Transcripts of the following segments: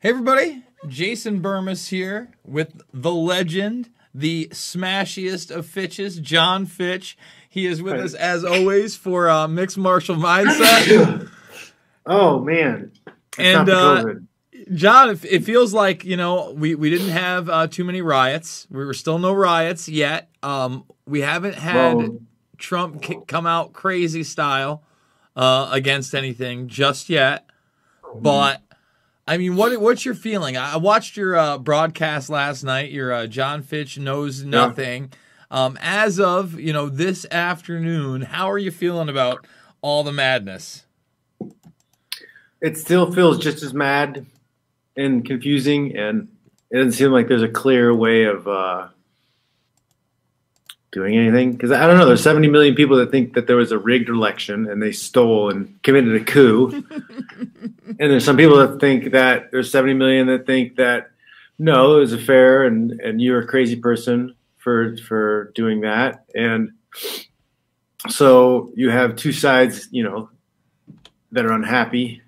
Hey everybody, Jason Bermas here with the legend, the smashiest of Fitches, John Fitch. He is with us as always for uh, Mixed Martial Mindset. oh man, It's And, uh, John, it, it feels like you know we, we didn't have uh, too many riots. We were still no riots yet. Um, we haven't had Trump come out crazy style uh, against anything just yet. But I mean, what what's your feeling? I watched your uh, broadcast last night. Your uh, John Fitch knows nothing. Um, as of you know this afternoon, how are you feeling about all the madness? it still feels just as mad and confusing, and it doesn't seem like there's a clear way of uh, doing anything. Because I don't know, there's 70 million people that think that there was a rigged election and they stole and committed a coup, and there's some people that think that there's 70 million that think that no, it was a fair and and you're a crazy person for for doing that, and so you have two sides, you know, that are unhappy.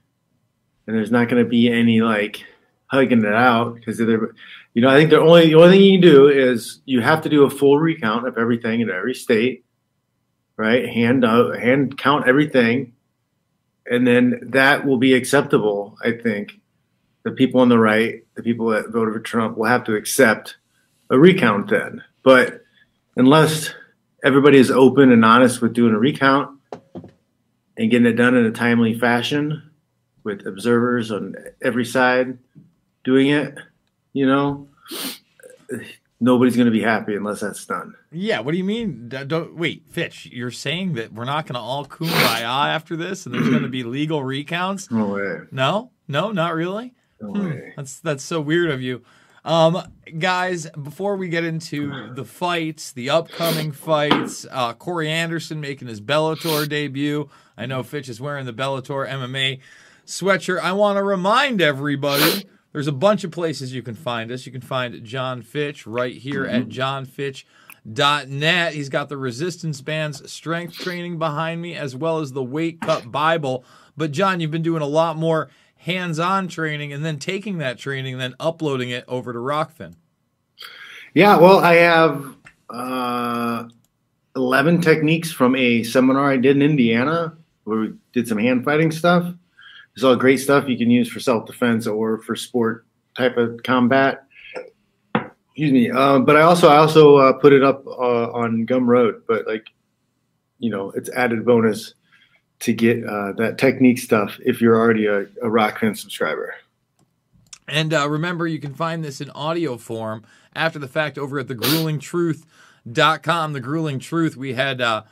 And there's not going to be any like hugging it out because they're, you know, I think the only the only thing you can do is you have to do a full recount of everything in every state, right? Hand out, hand count everything, and then that will be acceptable. I think the people on the right, the people that voted for Trump, will have to accept a recount then. But unless everybody is open and honest with doing a recount and getting it done in a timely fashion with observers on every side doing it, you know, nobody's going to be happy unless that's done. Yeah, what do you mean? D- Don't, wait, Fitch, you're saying that we're not going to all kumbaya after this, and there's going to be legal recounts? No way. No, no, not really. No Hmm, way. that's that's so weird of you, um, guys. Before we get into the fights, the upcoming fights, uh, Corey Anderson making his Bellator debut. I know Fitch is wearing the Bellator MMA sweatshirt. I want to remind everybody. There's a bunch of places you can find us. You can find John Fitch right here at johnfitch.net. He's got the resistance bands strength training behind me as well as the weight cut Bible. But John, you've been doing a lot more hands-on training and then taking that training and then uploading it over to Rokfin. Yeah, well, I have uh, 11 techniques from a seminar I did in Indiana where we did some hand fighting stuff. It's all great stuff you can use for self defense or for sport type of combat. Excuse me. Um, but I also I also uh, put it up uh, on Gumroad, but like you know, it's added bonus to get uh, that technique stuff if you're already a, a Rokfin subscriber. And uh, remember, you can find this in audio form after the fact over at thegruelingtruth.com. The Grueling Truth, we had uh,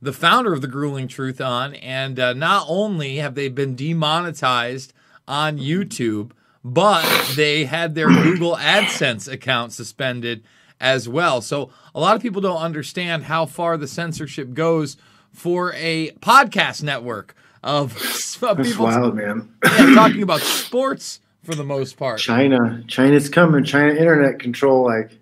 the founder of The Grueling Truth on, and uh, not only have they been demonetized on YouTube, but they had their Google AdSense account suspended as well. So a lot of people don't understand how far the censorship goes for a podcast network of, of That's people wild, man. yeah, talking about sports for the most part. China, China's coming. China internet control. Like,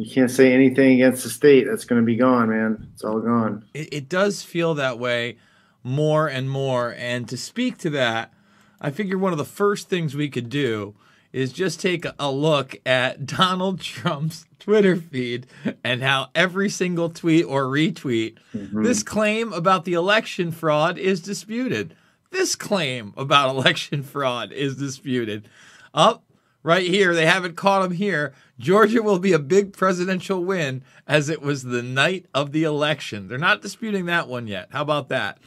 you can't say anything against the state. That's going to be gone, man. It's all gone. It, it does feel that way more and more. And to speak to that, I figure one of the first things we could do is just take a look at Donald Trump's Twitter feed and how every single tweet or retweet mm-hmm. this claim about the election fraud is disputed. This claim about election fraud is disputed. Up right here, they haven't caught him here. Georgia will be a big presidential win as it was the night of the election. They're not disputing that one yet. How about that?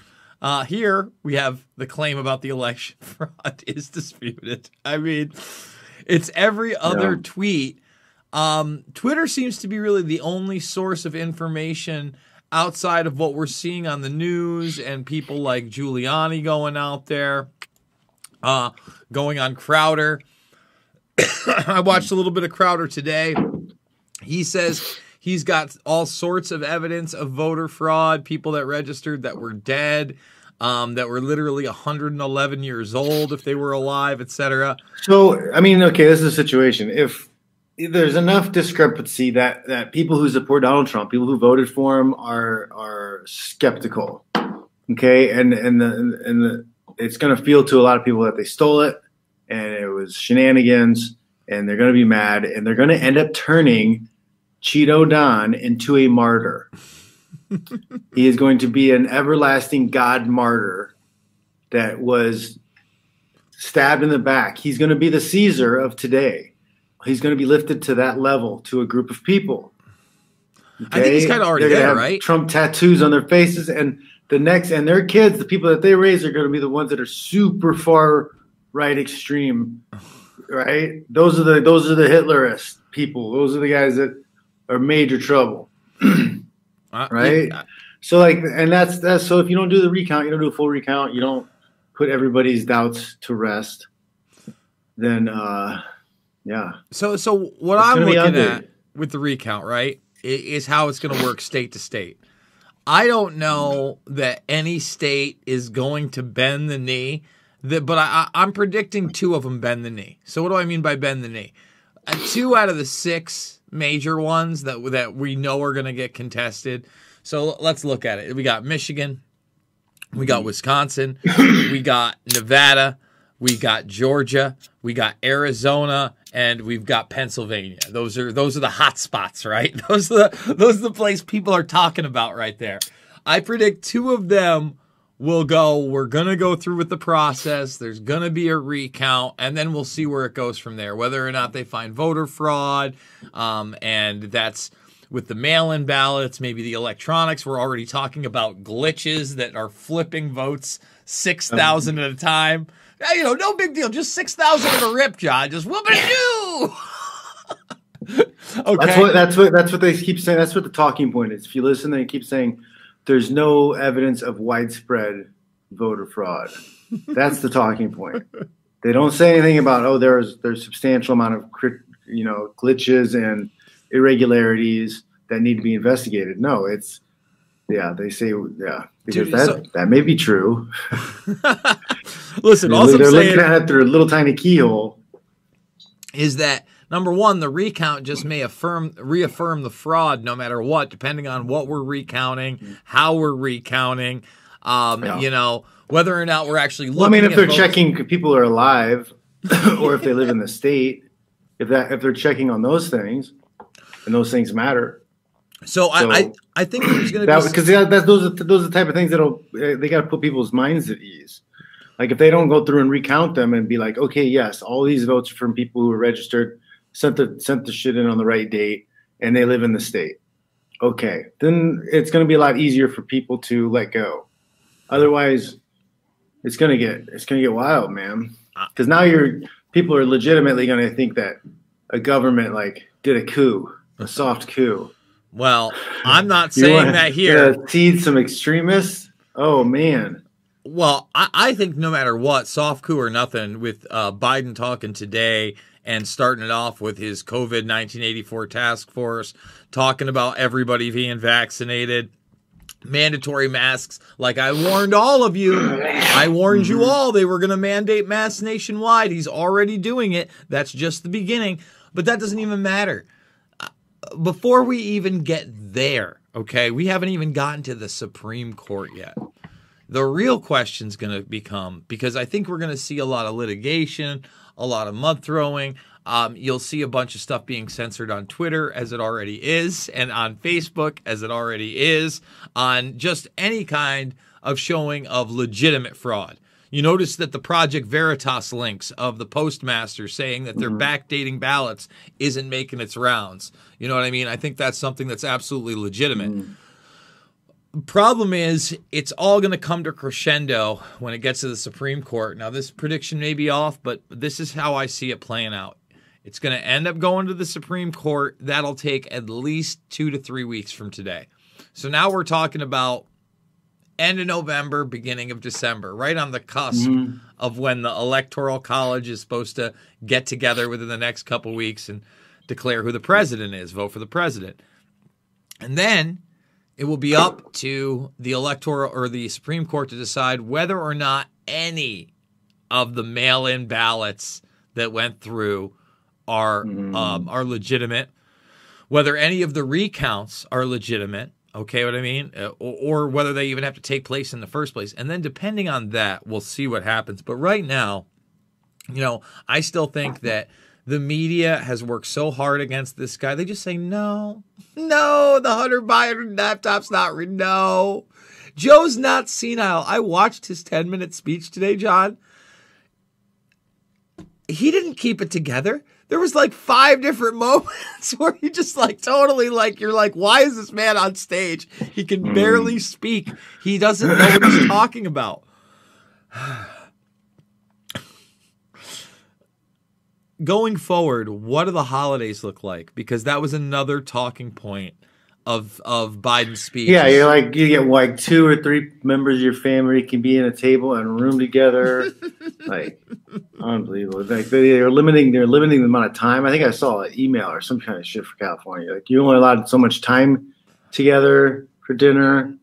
Uh, here we have the claim about the election fraud is disputed. I mean, it's every other Yeah. tweet. Um, Twitter seems to be really the only source of information outside of what we're seeing on the news and people like Giuliani going out there, uh, going on Crowder. I watched a little bit of Crowder today. He says he's got all sorts of evidence of voter fraud, people that registered that were dead, um, that were literally 111 years old if they were alive, etc. So, I mean, okay, this is a situation. If there's enough discrepancy that that people who support Donald Trump, people who voted for him, are are skeptical. Okay, and and the and the it's going to feel to a lot of people that they stole it and it was shenanigans, and they're going to be mad, and they're going to end up turning Cheeto Don into a martyr. he is going to be an everlasting God martyr that was stabbed in the back. He's going to be the Caesar of today he's going to be lifted to that level to a group of people. Okay? I think he's kind of already there, right? Trump tattoos on their faces, and the next, and their kids, the people that they raise, are going to be the ones that are super far right extreme, right? Those are the those are the Hitlerist people. Those are the guys that are major trouble, uh, right? Yeah. So like, and that's that's so if you don't do the recount, you don't do a full recount, you don't put everybody's doubts to rest, then. uh yeah. So so what it's I'm looking at with the recount, right, is how it's going to work state to state. I don't know that any state is going to bend the knee. But I, I'm predicting two of them bend the knee. So what do I mean by bend the knee? Uh, two out of the six major ones that that we know are going to get contested. So let's look at it. We got Michigan, we got Wisconsin, we got Nevada, we got Georgia, we got Arizona, and we've got Pennsylvania. Those are those are the hot spots, right? Those are the those are the place people are talking about right there. I predict two of them will go. We're gonna go through with the process. There's gonna be a recount, and then we'll see where it goes from there. Whether or not they find voter fraud, um, and that's with the mail-in ballots, maybe the electronics. We're already talking about glitches that are flipping votes six thousand at a time you know, no big deal. Just six thousand at a rip, John. Just what it do? okay. That's what that's what that's what they keep saying. That's what the talking point is. If you listen, they keep saying there's no evidence of widespread voter fraud. That's the talking point. They don't say anything about oh there's there's substantial amount of you know glitches and irregularities that need to be investigated. No, it's yeah, they say yeah because Dude, that so, that may be true. Listen, they're, also they're looking at it through a little tiny keyhole. Is that number one? The recount just may affirm reaffirm the fraud, no matter what, depending on what we're recounting, how we're recounting. Um, yeah. You know whether or not we're actually looking. Well, I mean, if they're checking people are alive, or if they live in the state, if that if they're checking on those things, and those things matter, so, so I, I, I think there's going to be because yeah, those are those are the type of things that'll eh, they got to put people's minds at ease. Like if they don't go through and recount them and be like, okay, yes, all these votes are from people who are registered, sent the sent the shit in on the right date, and they live in the state. Okay, then it's going to be a lot easier for people to let go. Otherwise, it's going to get it's going to get wild, man. Because now you're people are legitimately going to think that a government like did a coup, a soft coup well, I'm not saying wanna, that here. Seed some extremists. Oh man. Well, I, I, think no matter what, soft coup or nothing, with uh, Biden talking today and starting it off with his COVID 1984 task force, talking about everybody being vaccinated, mandatory masks. Like I warned all of you, I warned you mm-hmm. all they were going to mandate masks nationwide. He's already doing it. That's just the beginning. But that doesn't even matter before we even get there, okay, we haven't even gotten to the Supreme Court yet. The real question is going to become because I think we're going to see a lot of litigation, a lot of mud throwing. Um, you'll see a bunch of stuff being censored on Twitter, as it already is, and on Facebook, as it already is, on just any kind of showing of legitimate fraud. You notice that the Project Veritas links of the postmaster saying that they're mm-hmm. backdating ballots isn't making its rounds. You know what I mean? I think that's something that's absolutely legitimate. Mm-hmm. Problem is, it's all going to come to crescendo when it gets to the Supreme Court. Now, this prediction may be off, but this is how I see it playing out. It's going to end up going to the Supreme Court. That'll take at least two to three weeks from today. So now we're talking about end of November, beginning of December, right on the cusp mm-hmm. of when the electoral college is supposed to get together within the next couple weeks and declare who the president is, vote for the president. And then it will be up to the electoral or the Supreme Court to decide whether or not any of the mail-in ballots that went through are um, are legitimate, whether any of the recounts are legitimate. Okay, what I mean, Uh, or, or whether they even have to take place in the first place, and then depending on that, we'll see what happens. But right now, you know, I still think that the media has worked so hard against this guy. They just say, no, no, the Hunter Biden laptop's not, re- no. Joe's not senile. I watched his 10 minute speech today, John. He didn't keep it together. There was like five different moments where he just like totally like you're like, why is this man on stage? He can barely hmm. speak. He doesn't know what he's talking about. going forward, what do the holidays look like? Because that was another talking point of of Biden's speech. Yeah, you're like you get like two or three members of your family can be in a table and room together. like unbelievable. Like they're limiting they're limiting the amount of time. I think I saw an email or some kind of shit for California. Like you're only allowed so much time together for dinner.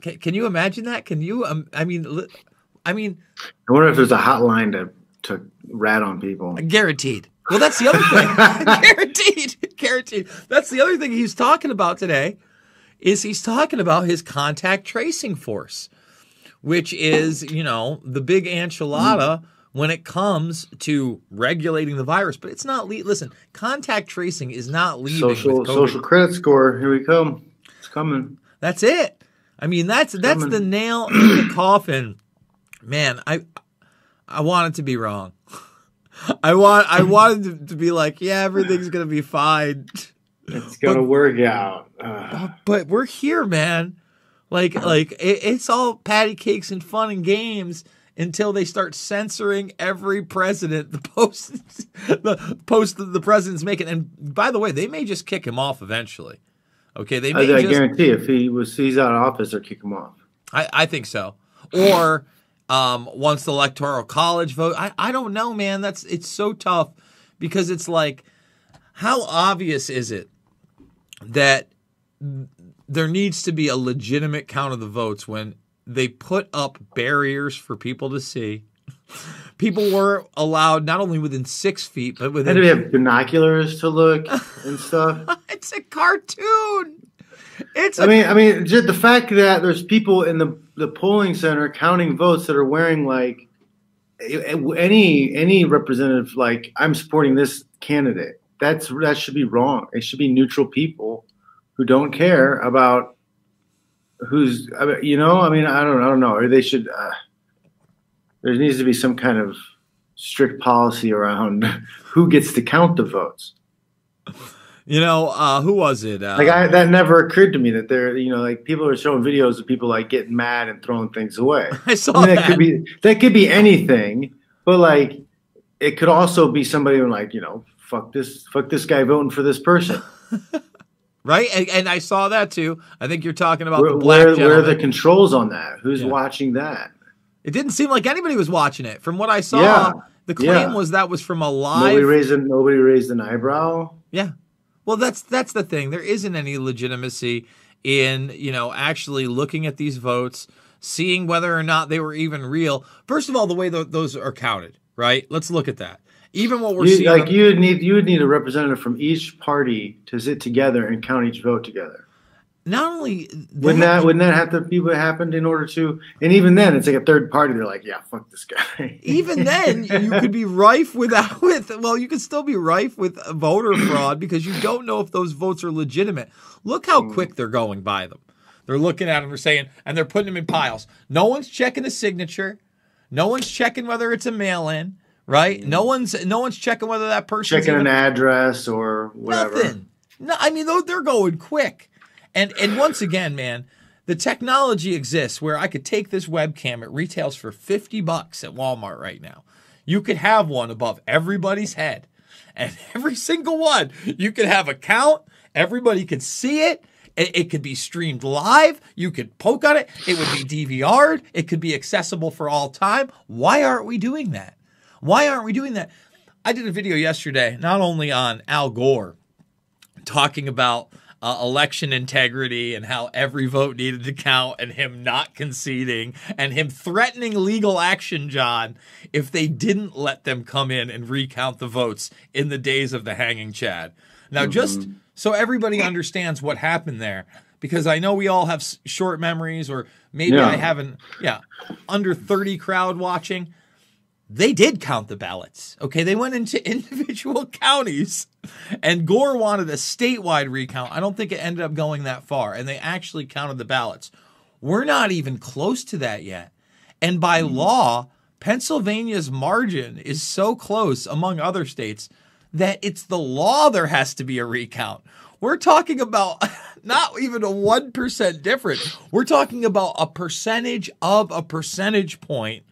Can, can you imagine that? Can you? Um, I mean, I mean, I wonder if there's a hotline to to rat on people. guaranteed. Well, that's the other thing. guaranteed, guaranteed. That's the other thing he's talking about today. Is he's talking about his contact tracing force, which is you know the big enchilada when it comes to regulating the virus. But it's not. Le- listen, contact tracing is not leaving. Social social credit score. Here we come. It's coming. That's it. I mean, that's that's Coming. the nail in the coffin. Man, I I want it to be wrong. I want I wanted to, to be like, yeah, everything's gonna be fine. It's gonna work out. Uh, But we're here, man. Like like it, it's all patty cakes and fun and games until they start censoring every president the post the post that the president's making. And by the way, they may just kick him off eventually. Okay, they I, may I just guarantee if he was he's out of office, they'll kick him off. I, I think so. Or um, once the electoral college vote, I, I don't know, man. That's it's so tough because it's like, how obvious is it that there needs to be a legitimate count of the votes when they put up barriers for people to see? People were allowed not only within six feet, but within. to be have binoculars to look and stuff. it's a cartoon. It's a I mean, I mean, just the fact that there's people in the the polling center counting votes that are wearing like any any representative like I'm supporting this candidate. That's that should be wrong. It should be neutral people who don't care about who's I mean, you know. I mean, I don't I don't know. Or they should. Uh, there needs to be some kind of strict policy around who gets to count the votes. You know uh, who was it? Uh, Like I, that never occurred to me that there, you know, like people are showing videos of people like getting mad and throwing things away. I saw I mean, that that. could be that could be anything, but like it could also be somebody who like you know, fuck this, fuck this guy voting for this person. Right, and, and I saw that too. I think you're talking about Where, the black where, where are the controls on that? Who's Yeah. watching that? It didn't seem like anybody was watching it. From what I saw, Yeah, the claim yeah. was that was from a Nobody live. raised nobody raised an eyebrow. yeah, well, that's that's the thing. There isn't any legitimacy in you know actually looking at these votes, seeing whether or not they were even real. First of all, the way th- those are counted. Right. Let's look at that. Even what we're You, seeing. like on- you would need you would need a representative from each party to sit together and count each vote together. Not only Wouldn't that wouldn't that have to be what happened in order to? And even then, it's like a third party. They're like, yeah, fuck this guy. even then you could be rife without with well you could still be rife with voter fraud because you don't know if those votes are legitimate look how quick they're going by them they're looking at them they're saying and they're putting them in piles no one's checking the signature no one's checking whether it's a mail-in right no mm-hmm. one's no one's checking whether that person checking an address or whatever. Nothing. No, I mean, they're going quick. And and once again, man, the technology exists where I could take this webcam. It retails for fifty bucks at Walmart right now. You could have one above everybody's head, and every single one you could have a count. Everybody could see it, It, it could be streamed live. You could poke on it. It would be DVR'd. It could be accessible for all time. Why aren't we doing that? Why aren't we doing that? I did a video yesterday, not only on Al Gore, talking about uh, election integrity and how every vote needed to count and him not conceding and him threatening legal action, John, if they didn't let them come in and recount the votes in the days of the hanging Chad. Now, mm-hmm. just so everybody understands what happened there, because I know we all have short memories, or maybe yeah. I haven't, yeah, under 30 crowd watching they did count the ballots. Okay, they went into individual counties and Gore wanted a statewide recount. I don't think it ended up going that far and they actually counted the ballots. We're not even close to that yet. And by mm-hmm. law, Pennsylvania's margin is so close among other states that it's the law there has to be a recount. We're talking about not even a 1% difference. We're talking about a percentage of a percentage point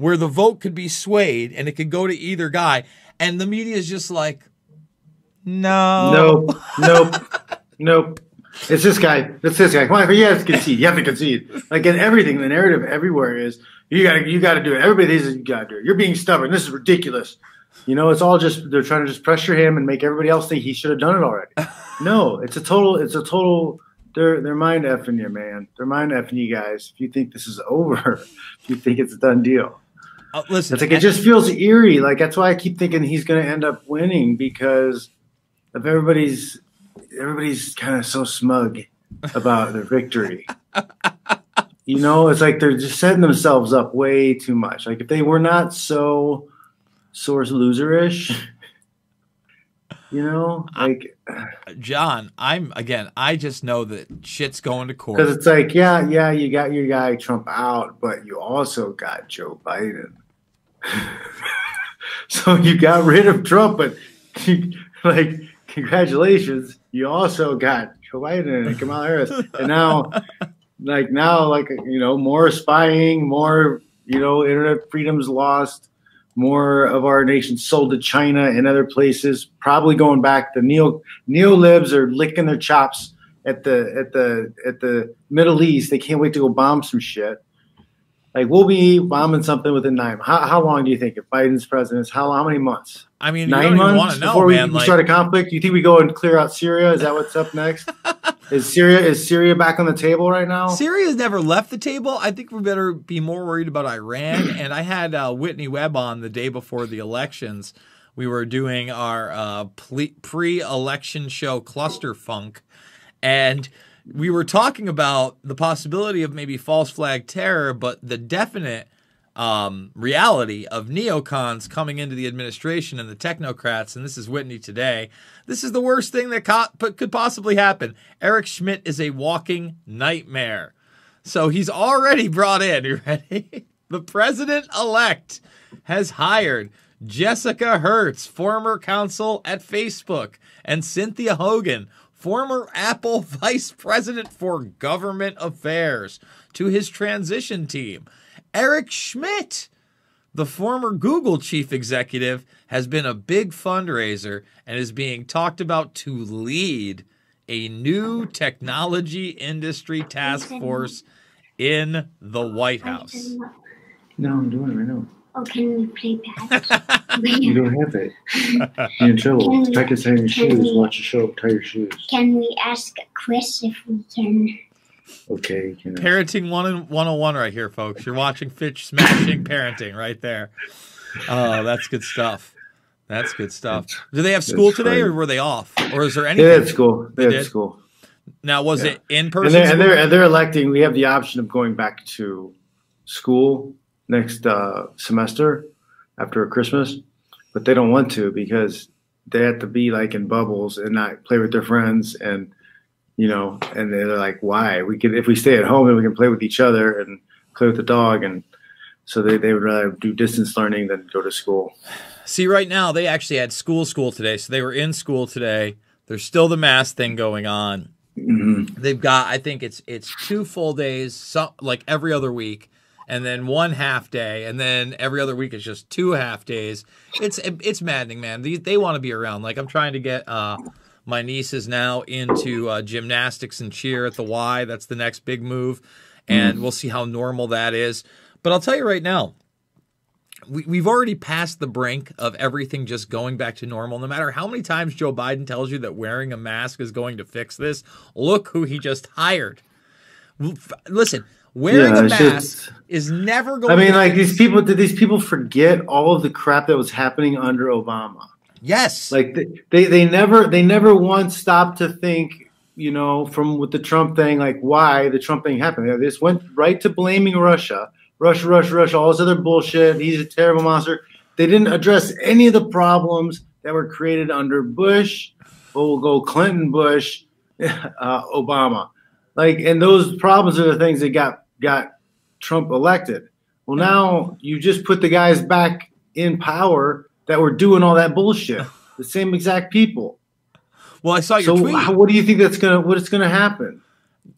where the vote could be swayed and it could go to either guy. And the media is just like, no. Nope. Nope. nope. It's this guy. It's this guy. Come on, you have to concede. You have to concede. Like in everything, the narrative everywhere is you gotta you gotta do it. Everybody says you gotta do it. You're being stubborn. This is ridiculous. You know, it's all just they're trying to just pressure him and make everybody else think he should have done it already. no, it's a total it's a total they're they're mind effing you, man. They're mind effing you guys. If you think this is over, if you think it's a done deal. Uh, listen, it's like it just feels eerie. Like that's why I keep thinking he's going to end up winning because of everybody's everybody's kind of so smug about their victory. you know, it's like they're just setting themselves up way too much. Like if they were not so source loserish, you know, like John, I'm again. I just know that shit's going to court because it's like, yeah, yeah, you got your guy Trump out, but you also got Joe Biden. so you got rid of Trump, but like, congratulations, you also got Joe Biden and Kamala Harris, and now, like now, like you know, more spying, more you know, internet freedom's lost more of our nation sold to China and other places, probably going back. The neo neo libs are licking their chops at the at the at the Middle East. They can't wait to go bomb some shit. Like we'll be bombing something within nine. How, how long do you think if Biden's president? How how many months? I mean, nine months know, before we, man, like... start a conflict. Do you think we go and clear out Syria? Is that what's up next? is Syria is Syria back on the table right now? Syria's never left the table. I think we better be more worried about Iran. and I had uh, Whitney Webb on the day before the elections. We were doing our uh, pre-election show Cluster Funk, and we were talking about the possibility of maybe false flag terror, but the definite um, reality of neocons coming into the administration and the technocrats, and this is Whitney today. This is the worst thing that co- could possibly happen. Eric Schmidt is a walking nightmare. So he's already brought in. You ready? the president elect has hired Jessica Hertz, former counsel at Facebook, and Cynthia Hogan, former Apple Vice President for Government Affairs, to his transition team. Eric Schmidt, the former Google chief executive, has been a big fundraiser and is being talked about to lead a new technology industry task force in the White House. No, I'm doing it right now. Oh, can we play bad? you don't have it. You're in trouble. Practice tying your shoes. We, Watch your show. Tie your shoes. Can we ask Chris if we can? Okay. You know. Parenting one one on one right here, folks. You're watching Fitch smashing parenting right there. Oh, that's good stuff. That's good stuff. Do they have school today, or were they off, or is there any? They had school. They, they had did? school. Now, was yeah. it in person? And they're, and they're, and they're electing. We have the option of going back to school next uh, semester after Christmas, but they don't want to because they have to be like in bubbles and not play with their friends and you know and they're like why we could if we stay at home and we can play with each other and play with the dog and so they, they would rather do distance learning than go to school see right now they actually had school school today so they were in school today there's still the mask thing going on mm-hmm. they've got i think it's it's two full days some, like every other week and then one half day, and then every other week is just two half days. It's it's maddening, man. They, they want to be around. Like I'm trying to get uh, My niece is now into uh, gymnastics and cheer at the Y. That's the next big move. And we'll see how normal that is. But I'll tell you right now, we, we've already passed the brink of everything just going back to normal. No matter how many times Joe Biden tells you that wearing a mask is going to fix this, look who he just hired. Listen, wearing Yeah, a mask just- is never going to I mean, to like these people. Did these people forget all of the crap that was happening under Obama? Yes. Like they, they, they never, they never once stopped to think, you know, from with the Trump thing, like why the Trump thing happened. They just went right to blaming Russia, Russia, Russia, Russia, all this other bullshit. He's a terrible monster. They didn't address any of the problems that were created under Bush. But we'll go Clinton, Bush, uh, Obama. Like, and those problems are the things that got got Trump elected. Well, now you just put the guys back in power that were doing all that bullshit. The same exact people. well, I saw your So, tweet. how, what do you think that's gonna? What is gonna happen?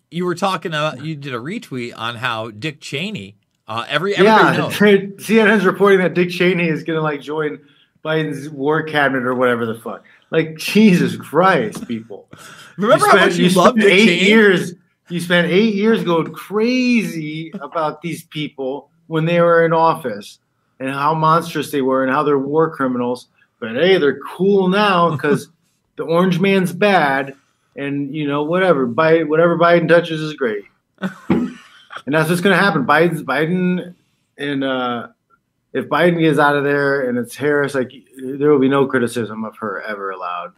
you were talking about. You did a retweet on how Dick Cheney. Uh, every Yeah, knows. CNN's reporting that Dick Cheney is gonna like join Biden's war cabinet or whatever the fuck. Like Jesus Christ, people! Remember how much you, spent loved Dick eight Cheney? years. You spent eight years going crazy about these people when they were in office and how monstrous they were and how they're war criminals. But hey, they're cool now because the orange man's bad, and you know whatever. Biden, whatever Biden touches is great, and that's what's going to happen. Biden's Biden, and uh, if Biden gets out of there and it's Harris, like there will be no criticism of her ever allowed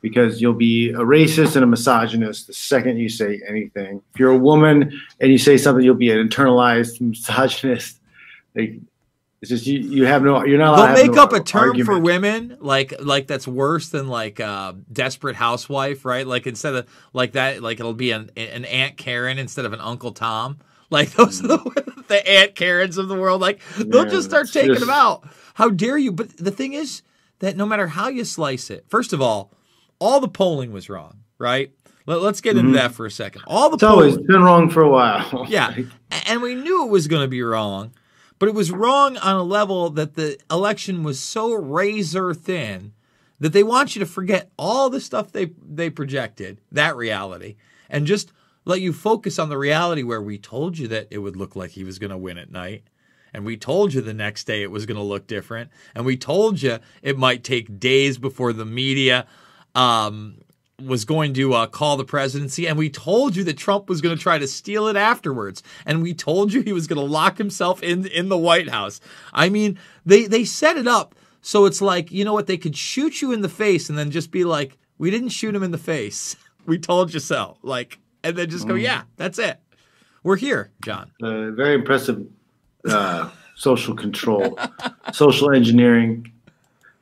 because you'll be a racist and a misogynist the second you say anything. If you're a woman and you say something, you'll be an internalized misogynist. Like it's just you, you have no you're not They'll make no up a term for women like like that's worse than like uh, desperate housewife, right? Like instead of like that, like it'll be an an Aunt Karen instead of an Uncle Tom. Like those are the, the Aunt Karens of the world. Like they'll Yeah, just start taking just- them out. How dare you? But the thing is that no matter how you slice it, first of all, all the polling was wrong, right? Let, us get into that for a second. All the Mm-hmm. It's always polling, been wrong for a while. yeah, and we knew it was going to be wrong, but it was wrong on a level that the election was so razor thin that they want you to forget all the stuff they they projected, that reality, and just let you focus on the reality where we told you that it would look like he was going to win at night. And we told you the next day it was going to look different. And we told you it might take days before the media um, was going to uh, call the presidency, and we told you that Trump was going to try to steal it afterwards, and we told you he was going to lock himself in in the White House. I mean, they they set it up so it's like you know what they could shoot you in the face and then just be like, "We didn't shoot him in the face. We told you so." Like, and then just go, "Yeah, that's it. We're here, John." Uh, very impressive uh, social control, social engineering,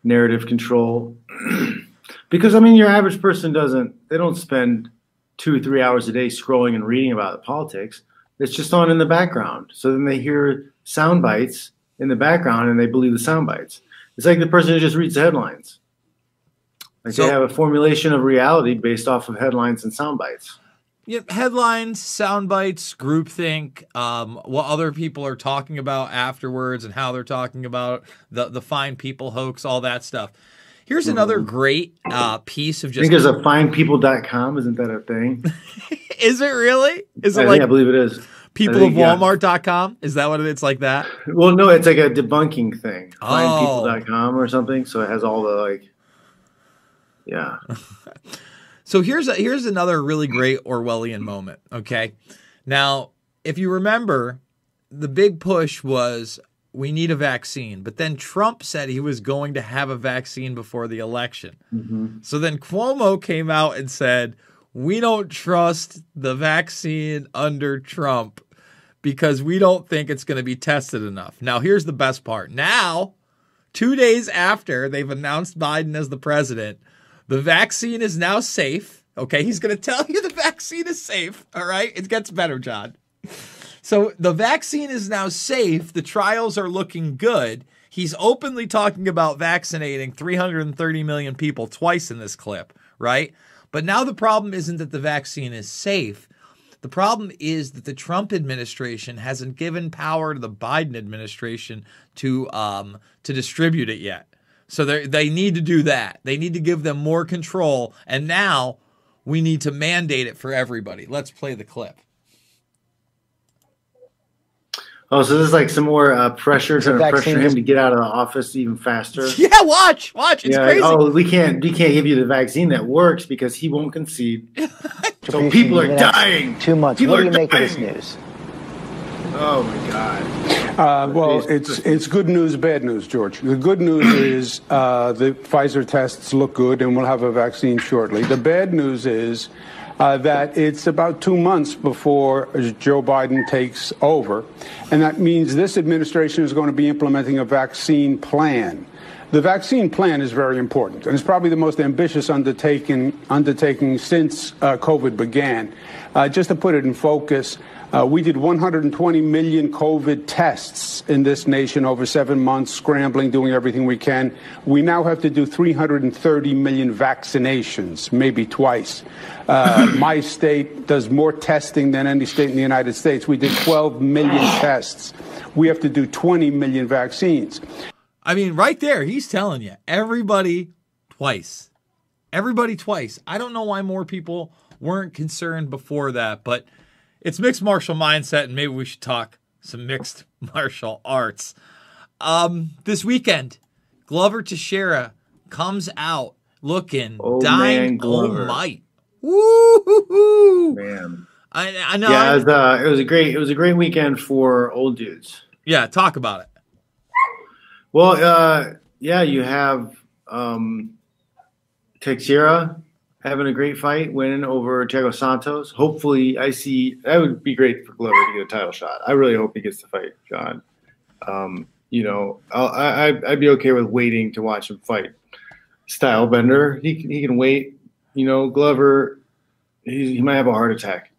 narrative control. because I mean, your average person doesn't. They don't spend two or three hours a day scrolling and reading about the politics. It's just on in the background. So then they hear sound bites in the background and they believe the sound bites. It's like the person who just reads the headlines. Like So- they have a formulation of reality based off of headlines and sound bites. Yeah, headlines, sound bites, groupthink, um, what other people are talking about afterwards and how they're talking about the the fine people hoax, all that stuff. Here's another great uh, piece of just. I think there's a finepeople.com. Isn't that a thing? is it really? Is I, it think, like I believe it is. peopleofwalmart.com? Is that what it, it's like that? Well, no, it's like a debunking thing. Oh. Finepeople.com or something. So it has all the like, yeah. So here's a, here's another really great Orwellian moment. Okay, now if you remember, the big push was we need a vaccine, but then Trump said he was going to have a vaccine before the election. Mm-hmm. So then Cuomo came out and said we don't trust the vaccine under Trump because we don't think it's going to be tested enough. Now here's the best part. Now, two days after they've announced Biden as the president. The vaccine is now safe. Okay, he's going to tell you the vaccine is safe. All right, it gets better, John. So the vaccine is now safe. The trials are looking good. He's openly talking about vaccinating 330 million people twice in this clip, right? But now the problem isn't that the vaccine is safe. The problem is that the Trump administration hasn't given power to the Biden administration to um, to distribute it yet. So they they need to do that. They need to give them more control. And now we need to mandate it for everybody. Let's play the clip. Oh, so this is like some more uh, pressure So to pressure him to get out of the office even faster. Yeah, watch, watch. It's yeah, crazy. oh, we can't we can't give you the vaccine that works because he won't concede. so people are dying. Two months. People what do are you make of this news? Oh my god. Uh, well, it's it's good news, bad news, George. The good news is uh, the Pfizer tests look good, and we'll have a vaccine shortly. The bad news is uh, that it's about two months before Joe Biden takes over, and that means this administration is going to be implementing a vaccine plan. The vaccine plan is very important, and it's probably the most ambitious undertaking undertaking since uh, COVID began. Uh, just to put it in focus. Uh, we did 120 million COVID tests in this nation over seven months, scrambling, doing everything we can. We now have to do 330 million vaccinations, maybe twice. Uh, my state does more testing than any state in the United States. We did 12 million tests. We have to do 20 million vaccines. I mean, right there, he's telling you everybody twice. Everybody twice. I don't know why more people weren't concerned before that, but it's mixed martial mindset, and maybe we should talk some mixed martial arts. Um, this weekend, Glover Teixeira comes out looking Oh, dying oh might. Woo! Man. I, I know. Yeah, I- it was, uh, it was a great it was a great weekend for old dudes. yeah, talk about it. Well, uh, yeah, you have um, Teixeira having a great fight, winning over Thiago Santos. Hopefully, I see that would be great for Glover to get a title shot. I really hope he gets to fight John. Um, you know, I'll, I, I- I'd be okay with waiting to watch him fight. Style Bender, he can, he can wait. You know, Glover, he, he might have a heart attack.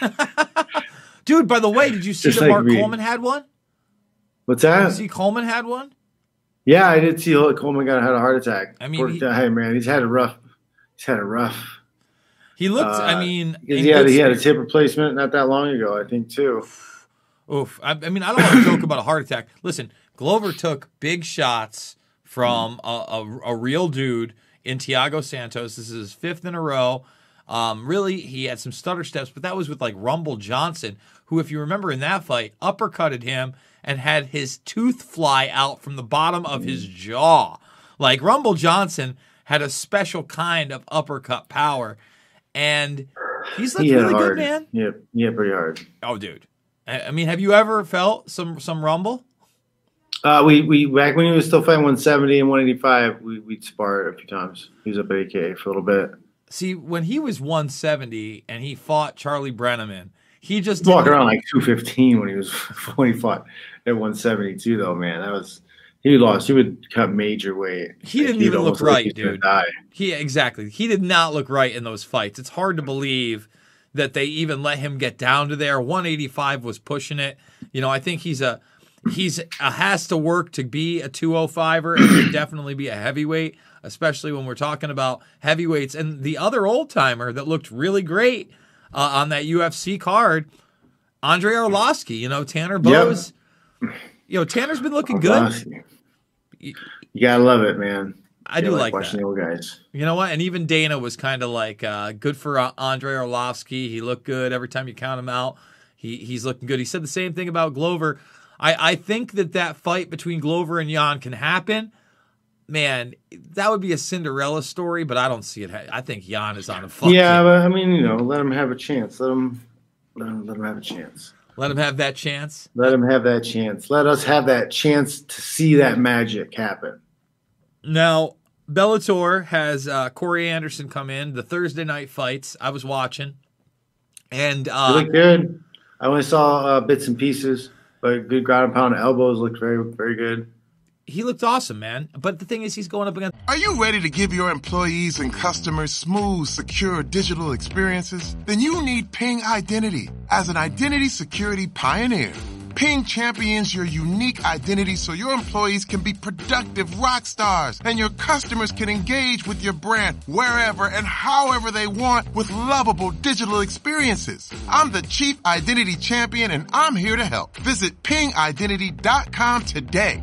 Dude, by the way, did you see Just that like Mark me. Coleman had one? What's that? Did you see Coleman had one? Yeah, I did see Coleman got had a heart attack. I mean, he- guy, man, he's had a rough. He's had a rough. He looked, Uh, I mean, he had, he had a tip replacement not that long ago, I think, too. Oof. I, I mean, I don't want to joke about a heart attack. Listen, Glover took big shots from a, a, a real dude in Thiago Santos. This is his fifth in a row. Um, really, he had some stutter steps, but that was with like Rumble Johnson, who, if you remember in that fight, uppercutted him and had his tooth fly out from the bottom of his jaw. Like Rumble Johnson had a special kind of uppercut power, and he's looked He really hard. good, man. Yeah, hit pretty hard. Oh, dude. I I mean, have you ever felt some some rumble? Uh, we, we back when he was still fighting 170 and 185, we we sparred a few times. He was up at AK for a little bit. See, when he was 170 and he fought Charlie Brenneman, he just He was walking didn't- around like 215 when he was when he fought at 172 though, man. That was he lost. He would cut major weight. He Like, didn't even look like right, gonna dude. Die. He exactly. He did not look right in those fights. It's hard to believe that they even let him get down to there. 185 was pushing it. You know, I think he's a he's a, has to work to be a 205er and to definitely be a heavyweight, especially when we're talking about heavyweights. And the other old timer that looked really great uh, on that UFC card, Andre Arlovsky. You know, Tanner Boser. Know, Tanner's been looking good. You gotta love it, man. I do like watching that. the old guys. You know what? And even Dana was kind of like, uh, good for uh, Andre Arlovsky. He looked good every time you count him out. He he's looking good. He said the same thing about Glover. I, I think that that fight between Glover and Jan can happen. Man, that would be a Cinderella story, but I don't see it. I think Jan is on a fuck. yeah, but I mean, you know, let him have a chance. Let him let him, let him have a chance. Let him have that chance. Let him have that chance. Let us have that chance to see that magic happen. Now, Bellator has uh, Corey Anderson come in the Thursday night fights. I was watching, and uh, looked good. I only saw uh, bits and pieces, but good ground and pound elbows looked very, very good. He looked awesome, man. But the thing is, he's going up against. Are you ready to give your employees and customers smooth, secure digital experiences? Then you need Ping Identity. As an identity security pioneer, Ping champions your unique identity so your employees can be productive rock stars and your customers can engage with your brand wherever and however they want with lovable digital experiences. I'm the chief identity champion and I'm here to help. Visit pingidentity.com today.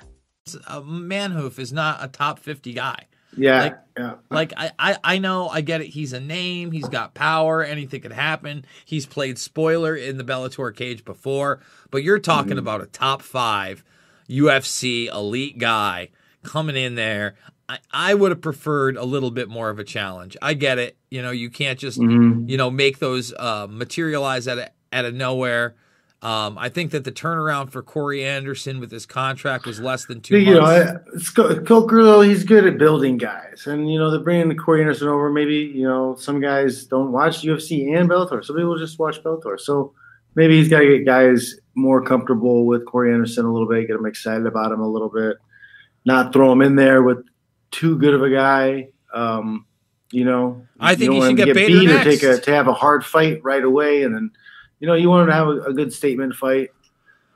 Uh, Manhoef is not a top 50 guy. Yeah, like, yeah. like I, I, I know, I get it. He's a name. He's got power. Anything could happen. He's played spoiler in the Bellator cage before, but you're talking mm-hmm. about a top five UFC elite guy coming in there. I, I would have preferred a little bit more of a challenge. I get it. You know, you can't just mm-hmm. you know make those uh, materialize out of out of nowhere. Um, I think that the turnaround for Corey Anderson with his contract was less than two. You months. know, Coker though he's good at building guys, and you know they're bringing Corey Anderson over. Maybe you know some guys don't watch UFC and Bellator, some people just watch Bellator. So maybe he's got to get guys more comfortable with Corey Anderson a little bit, get them excited about him a little bit, not throw him in there with too good of a guy. Um, you know, I think you should get, get beat next. or take a to have a hard fight right away, and then you know you want to have a, a good statement fight.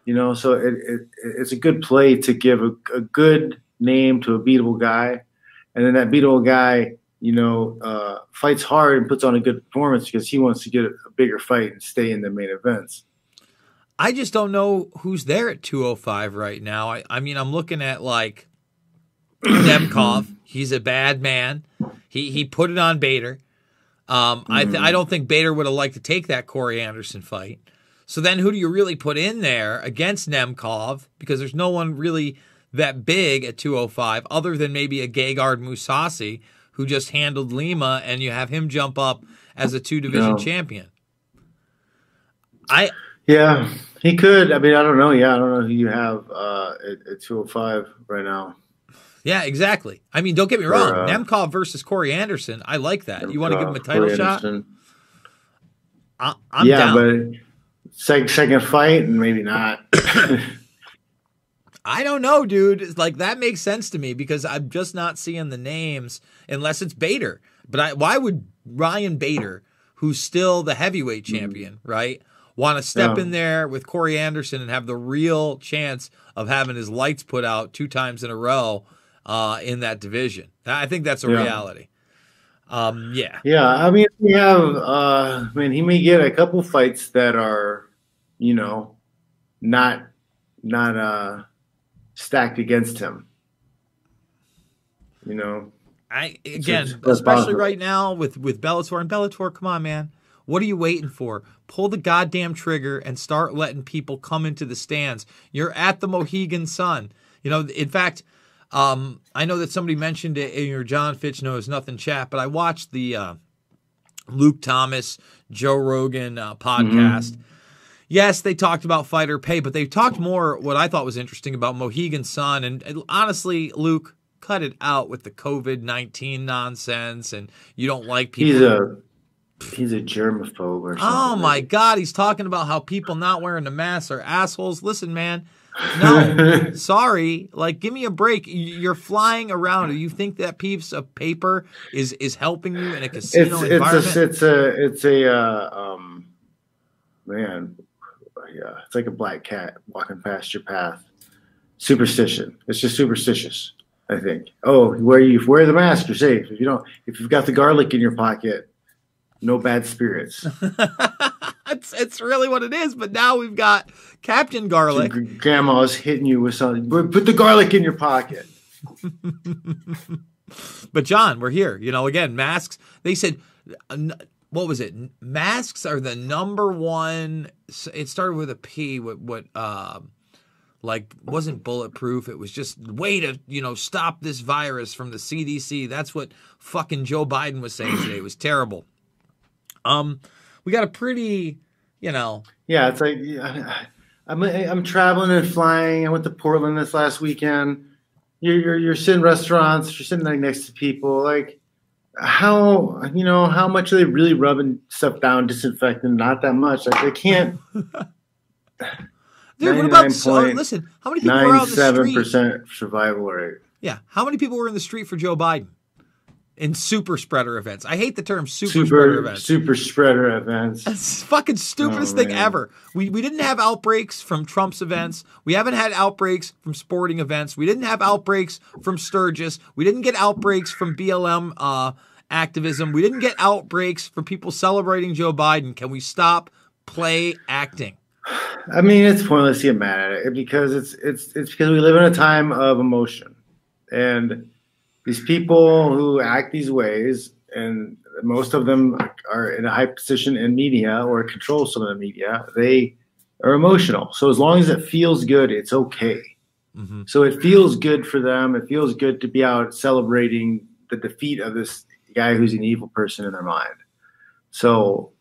You know, so it, it it's a good play to give a, a, good name to a beatable guy, and then that beatable guy, you know, uh, fights hard and puts on a good performance because he wants to get a, bigger fight and stay in the main events. I just don't know who's there at 205 right now. I, I mean, I'm looking at like Nemkov. He's a bad man. He he put it on Bader. Um, mm-hmm. I th- I don't think Bader would have liked to take that Corey Anderson fight. So then, who do you really put in there against Nemkov? Because there's no one really that big at 205, other than maybe a Gegard Mousasi, who just handled Lima, and you have him jump up as a two division no. champion. I yeah, he could. I mean, I don't know. Yeah, I don't know who you have uh, at, at 205 right now. Yeah, exactly. I mean, don't get me wrong. uh, Nemkov versus Corey Anderson. I like that. you want to give him a title Corey shot? I, am yeah, down. but second second fight, and maybe not. I don't know, dude. Like that makes sense to me because I'm just not seeing the names unless it's Bader. But I, why would Ryan Bader, who's still the heavyweight hmm. champion, mm. right, want to step yeah. in there with Corey Anderson and have the real chance of having his lights put out two times in a row uh, in that division. I think that's a yeah. reality. Um, yeah. Yeah. I mean, we have, uh, I mean, he may get a couple fights that are, you know, not, not, uh, stacked against him. You know, I, again, so especially right now with, with Bellator and Bellator, come on, man. What are you waiting for? Pull the goddamn trigger and start letting people come into the stands. You're at the Mohegan Sun. You know, in fact, um, I know that somebody mentioned it in your John Fitch knows nothing chat, but I watched the uh, Luke Thomas, Joe Rogan uh, podcast. Mm-hmm. Yes, they talked about fighter pay, but they talked more what I thought was interesting about Mohegan Sun. And, and honestly, Luke, cut it out with the COVID nineteen nonsense, and you don't like people. He's a he's a germaphobe or something. Oh my god, he's talking about how people not wearing the mask are assholes. Listen, man, no, sorry. Like, give me a break. You're flying around. Do you think that piece of paper is is helping you in a casino it's, environment? It's a, it's a, it's a, uh, um, man, yeah, it's like a black cat walking past your path. Superstition. It's just superstitious. I think. Oh, where you wear the mask, you're safe. If you don't, if you've got the garlic in your pocket, no bad spirits. it's it's really what it is. But now we've got Captain Garlic. So grandma's hitting you with something. Put the garlic in your pocket. but John, we're here. You know, again, masks. They said, what was it? Masks are the number one. It started with a P. What what? Uh, like wasn't bulletproof. It was just way to you know stop this virus from the CDC. That's what fucking Joe Biden was saying today. It was terrible. Um, we got a pretty, you know. Yeah, it's like I'm I'm traveling and flying. I went to Portland this last weekend. You're you're, you're sitting in restaurants. You're sitting like next to people. Like how you know how much are they really rubbing stuff down, disinfecting? Not that much. Like they can't. Dude, what about so, oh, listen? How many people were out in the street? percent survival rate. Yeah, how many people were in the street for Joe Biden in super spreader events? I hate the term super, spreader events. super spreader events. The fucking stupidest Oh, thing ever. We we didn't have outbreaks from Trump's events. We haven't had outbreaks from sporting events. We didn't have outbreaks from Sturgis. We didn't get outbreaks from BLM uh, activism. We didn't get outbreaks from people celebrating Joe Biden. Can we stop play acting? I mean, it's pointless to get mad at it because it's it's it's because we live in a time of emotion, and these people who act these ways, and most of them are in a high position in media or control some of the media. They are emotional. So as long as it feels good, it's okay. Mm-hmm. So it feels good for them. It feels good to be out celebrating the defeat of this guy who's an evil person in their mind. So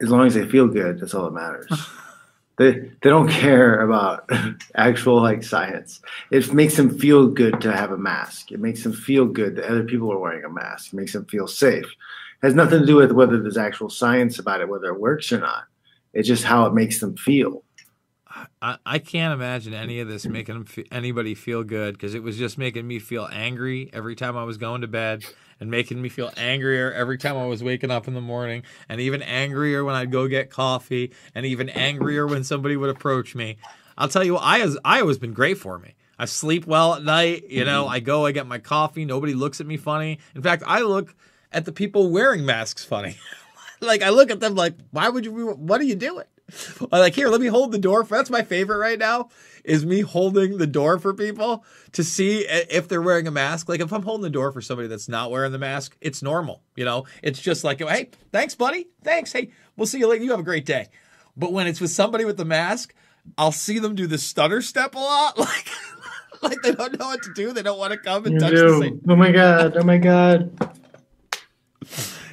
as long as they feel good, that's all that matters. they they don't care about actual like science. It makes them feel good to have a mask. It makes them feel good that other people are wearing a mask. It makes them feel safe. It has nothing to do with whether there's actual science about it, whether it works or not. It's just how it makes them feel. I, I can't imagine any of this making anybody feel good because it was just making me feel angry every time I was going to bed and making me feel angrier every time I was waking up in the morning and even angrier when I'd go get coffee and even angrier when somebody would approach me. I'll tell you what, Iowa's, Iowa's been great for me. I sleep well at night. You know, mm-hmm. I go, I get my coffee. Nobody looks at me funny. In fact, I look at the people wearing masks funny. like I look at them like, why would you? What are you doing? I'm like here, let me hold the door. For, that's my favorite right now. Is me holding the door for people to see if they're wearing a mask. Like if I'm holding the door for somebody that's not wearing the mask, it's normal. You know, it's just like, hey, thanks, buddy. Thanks. Hey, we'll see you later. You have a great day. But when it's with somebody with the mask, I'll see them do the stutter step a lot. Like, like they don't know what to do. They don't want to come and You touch the do. same. Oh my god! Oh my god!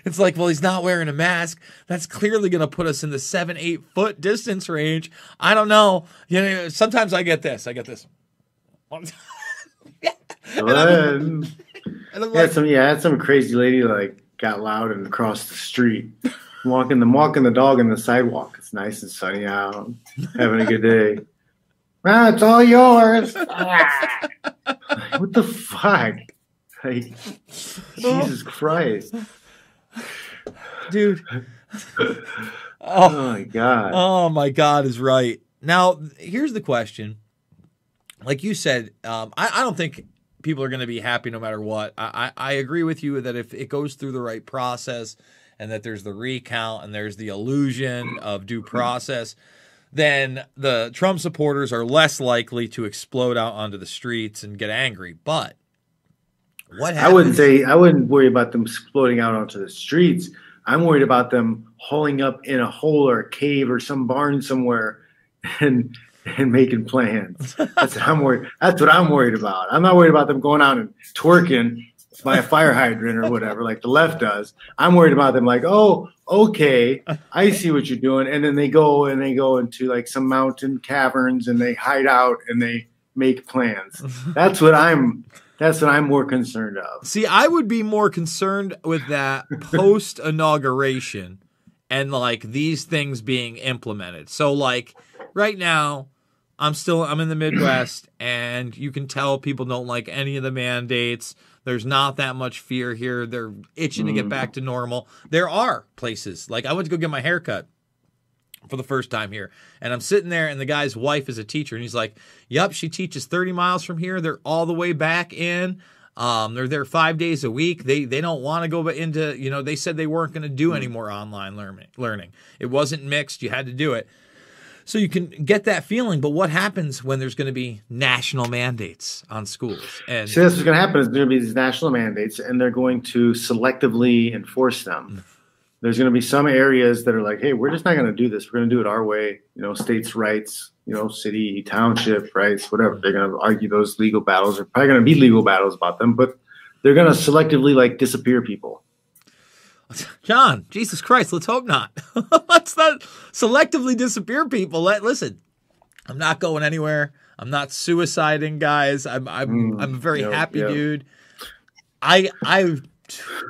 It's like, well, he's not wearing a mask. That's clearly going to put us in the seven, eight foot distance range. I don't know. You know, sometimes I get this. I get this. and I'm, And and yeah, like, some yeah, I had some crazy lady like got loud and crossed the street, walking the walking the dog on the sidewalk. It's nice and sunny out, having a good day. Ah, it's all yours. Ah. Like, what the fuck? Like, Jesus Christ! Dude. Oh my god! Oh my God is right. Now, here's the question. Like you said, um, I, I don't think people are going to be happy no matter what. I, I, I agree with you that if it goes through the right process and that there's the recount and there's the illusion of due process, then the Trump supporters are less likely to explode out onto the streets and get angry. But what? I wouldn't say I wouldn't worry about them exploding out onto the streets. I'm worried about them holing up in a hole or a cave or some barn somewhere and and making plans. That's what I'm worried. That's what I'm worried about. I'm not worried about them going out and twerking by a fire hydrant or whatever, like the left does. I'm worried about them like, oh, okay, I see what you're doing, and then they go and they go into like some mountain caverns and they hide out and they make plans. That's what I'm. That's what I'm more concerned of. See, I would be more concerned with that post inauguration and like these things being implemented. So like right now, I'm still I'm in the Midwest and you can tell people don't like any of the mandates. There's not that much fear here. They're itching to get mm. back to normal. There are places like I went to go get my hair cut for the first time here. And I'm sitting there, and the guy's wife is a teacher, and he's like, Yep, she teaches 30 miles from here. They're all the way back in. Um, they're there five days a week. They they don't want to go into, you know, they said they weren't going to do any more online learning learning. It wasn't mixed, you had to do it. So you can get that feeling, but what happens when there's going to be national mandates on schools? And See, that's what's going to happen. Is there going to be these national mandates, and they're going to selectively enforce them. There's going to be some areas that are like, "Hey, we're just not going to do this. We're going to do it our way." You know, states' rights. You know, city, township rights, whatever. They're going to argue those legal battles. They're probably going to be legal battles about them, but they're going to selectively like disappear people. John, Jesus Christ, let's hope not. let's not selectively disappear people. Let listen. I'm not going anywhere. I'm not suiciding, guys. I'm I'm Mm, I'm a very yep, happy yep. dude. I I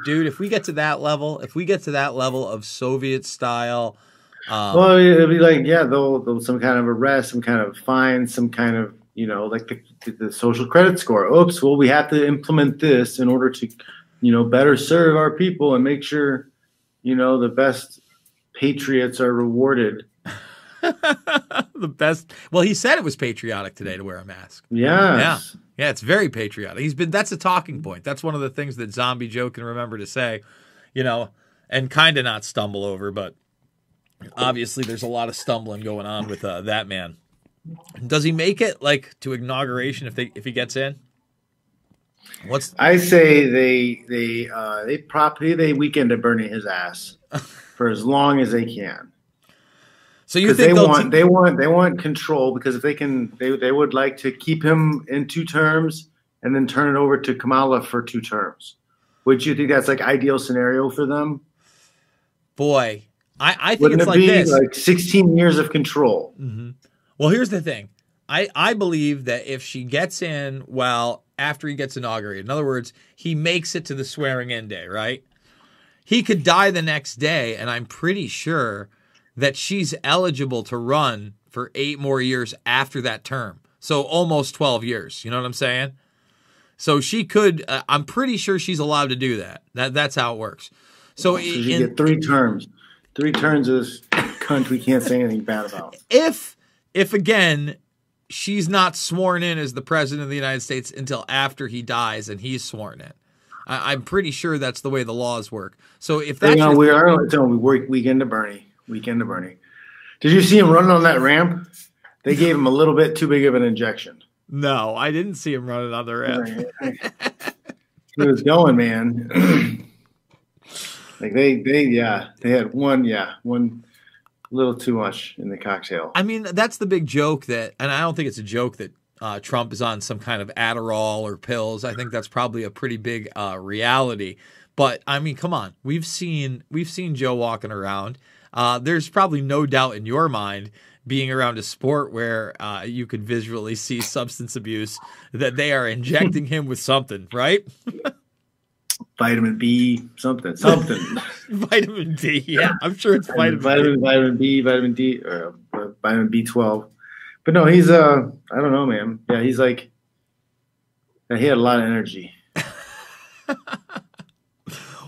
dude, if we get to that level, if we get to that level of Soviet style Um, well, it'll be like yeah, they'll, they'll some kind of arrest, some kind of fine, some kind of you know like the, the social credit score. Oops, well we have to implement this in order to you know better serve our people and make sure you know the best patriots are rewarded. the best. Well, he said it was patriotic today to wear a mask. Yes. Yeah. Yeah, it's very patriotic. He's been that's a talking point. That's one of the things that Zombie Joe can remember to say, you know, and kind of not stumble over, but obviously there's a lot of stumbling going on with uh, that man. Does he make it like to inauguration if they if he gets in? What's I say they they uh, they probably they weekend to burning his ass for as long as they can. So you think they want t- they want they want control because if they can they they would like to keep him in two terms and then turn it over to Kamala for two terms. Would you think that's like ideal scenario for them? boy? I I think Wouldn't it's it like be this. like 16 years of control? Mm-hmm. Well, here's the thing. I, I believe that if she gets in well after he gets inaugurated, in other words, he makes it to the swearing in day, right? He could die the next day, and I'm pretty sure that she's eligible to run for eight more years after that term. So almost 12 years. You know what I'm saying? So she could, uh, I'm pretty sure she's allowed to do that. That That's how it works. So, So you in- get three terms. Three terms of this country can't say anything bad about. if if again she's not sworn in as the president of the United States until after he dies and he's sworn in. I, I'm pretty sure that's the way the laws work. So if that's You know, we are we work weekend to Bernie. Weekend of Bernie. Did you see him running on that ramp? They gave him a little bit too big of an injection. no, I didn't see him running on the ramp. he was going, man. like they, they, yeah, they had one, yeah, one little too much in the cocktail. I mean, that's the big joke that, and I don't think it's a joke that uh, Trump is on some kind of Adderall or pills. I think that's probably a pretty big uh, reality. But I mean, come on, we've seen we've seen Joe walking around. Uh, there's probably no doubt in your mind, being around a sport where uh, you could visually see substance abuse, that they are injecting him with something, right? Vitamin B, something, something. vitamin D. Yeah, I'm sure it's vitamin, vitamin, D. vitamin B, vitamin D, or uh, vitamin B twelve. But no, he's uh, I don't know, man. Yeah, he's like, he had a lot of energy.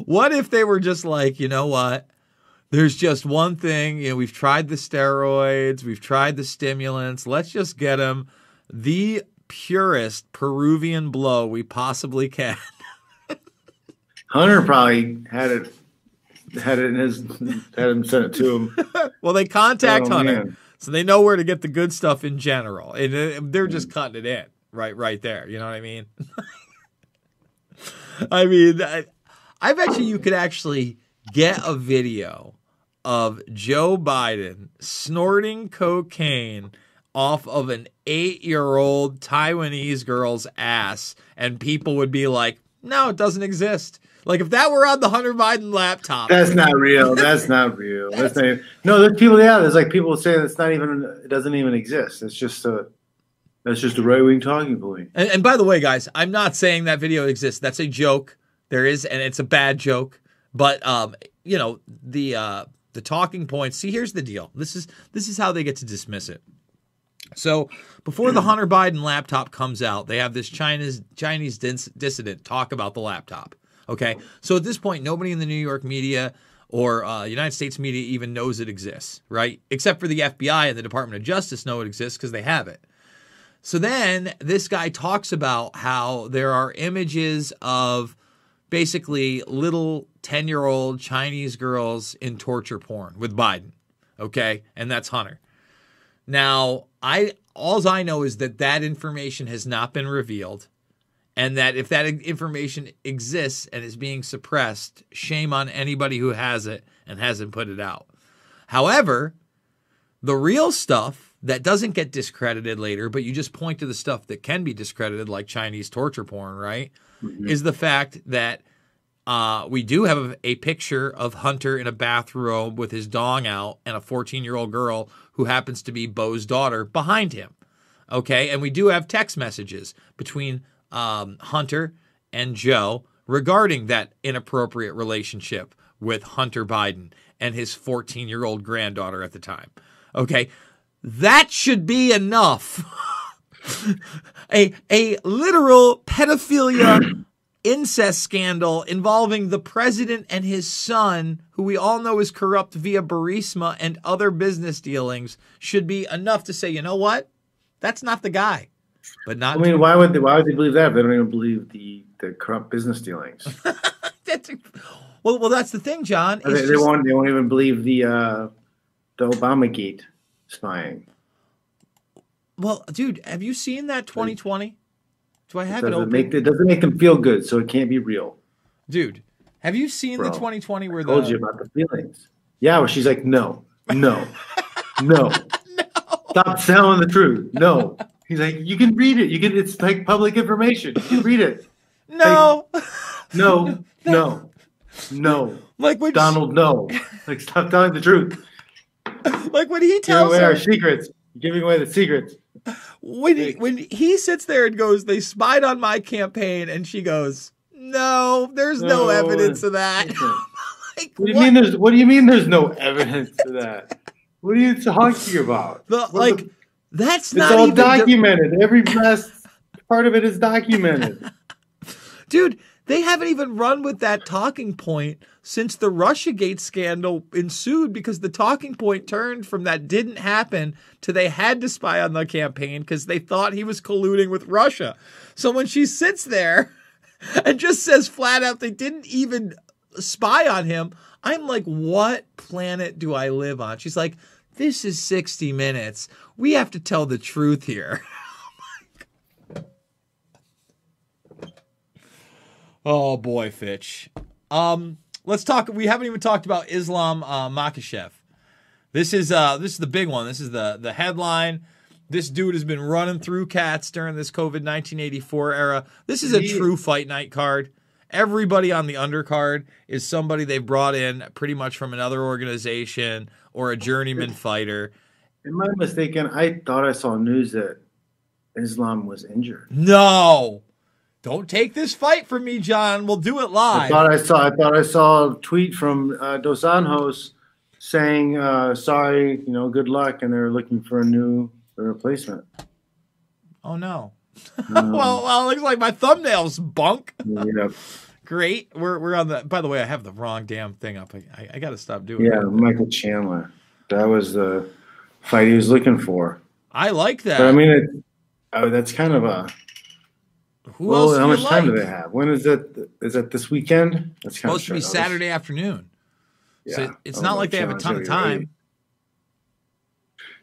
What if they were just like, you know what? There's just one thing. You know, we've tried the steroids, we've tried the stimulants. Let's just get him the purest Peruvian blow we possibly can. Hunter probably had it, had it in his, had him send it to him. well, they contact Oh, Hunter, man. so they know where to get the good stuff in general, and uh, they're just cutting it in right, right there. You know what I mean? I mean, I, I bet you you could actually get a video of Joe Biden snorting cocaine off of an eight-year-old Taiwanese girl's ass, and people would be like, "No, it doesn't exist." Like if that were on the Hunter Biden laptop, That's not real. That's not real. That's not. Even, no, there's people. Yeah, there's like people saying it's not even. It doesn't even exist. It's just a. That's just a right wing talking point. And, and by the way, guys, I'm not saying that video exists. That's a joke. There is, and it's a bad joke. But um, you know, the uh, the talking points. See, here's the deal. This is this is how they get to dismiss it. So before the Hunter Biden laptop comes out, they have this Chinese Chinese dis- dissident talk about the laptop. Okay, so at this point, nobody in the New York media or uh, United States media even knows it exists, right? Except for the FBI and the Department of Justice know it exists because they have it. So then this guy talks about how there are images of basically little 10 year old Chinese girls in torture porn with Biden. Okay. And that's Hunter. Now, I all I know is that that information has not been revealed and that if that information exists and is being suppressed, shame on anybody who has it and hasn't put it out. However, the real stuff that doesn't get discredited later, but you just point to the stuff that can be discredited, like Chinese torture porn, right? Mm-hmm. Is the fact that uh, we do have a, a picture of Hunter in a bathrobe with his dong out and a 14 year old girl who happens to be Beau's daughter behind him. Okay. And we do have text messages between um, Hunter and Joe regarding that inappropriate relationship with Hunter Biden and his 14 year old granddaughter at the time. Okay. That should be enough. a, a literal pedophilia incest scandal involving the president and his son, who we all know is corrupt via Burisma and other business dealings, should be enough to say, you know what? That's not the guy. But not. I mean, why would they, why would they believe that? They don't even believe the the corrupt business dealings. that's, well, well, that's the thing, John. they, they won't. They won't even believe the uh, the Obama Gate spying. well, dude, have you seen that 2020? Do I have it doesn't open? make it doesn't make them feel good, so it can't be real. Dude, have you seen the 2020 where I told the you about the feelings. Yeah, well, she's like, no, no, no. Stop telling the truth. No. He's like, you can read it. You can. It's like public information. You can read it. no, No, no, no. like when Donald, no. Like, stop telling the truth. like when he tells away her our secrets. You're giving away the secrets. When he when he sits there and goes, they spied on my campaign, and she goes, no, there's no, No. evidence of that. like, What do you mean? There's. What do you mean? There's no evidence to that. What are you talking about? The, What like the- that's not all documented. Every last part of it is documented. dude. They haven't even run with that talking point since the RussiaGate scandal ensued because the talking point turned from that didn't happen to they had to spy on the campaign because they thought he was colluding with Russia. So when she sits there and just says flat out they didn't even spy on him, I'm like, what planet do I live on? She's like, this is 60 minutes. We have to tell the truth here. Oh boy, Fitch. Um, let's talk. We haven't even talked about Islam uh, Makhachev. This is uh, this is the big one. This is the the headline. This dude has been running through cats during this COVID 1984 era. This is a true fight night card. Everybody on the undercard is somebody they've brought in pretty much from another organization or a journeyman fighter. Am I mistaken? I thought I saw news that Islam was injured. No, don't take this fight from me, John. We'll do it live. I thought I saw. I thought I saw a tweet from uh, Dos Anjos saying, uh, "Sorry, you know, good luck," and they're looking for a new replacement. Oh no. well, well, it looks like my thumbnail's bunk. Great. We're we're on the. By the way, I have the wrong damn thing up. I, I, I got to stop doing yeah, it. Michael Chandler. That was the fight he was looking for. I like that. But I mean, it, oh, that's kind of a. Who well, else? how much time do they have? When is that? Is that this weekend? That's Supposed to be. Saturday afternoon. So Yeah. it's Oh, not like they have a ton of gonna be ready. time.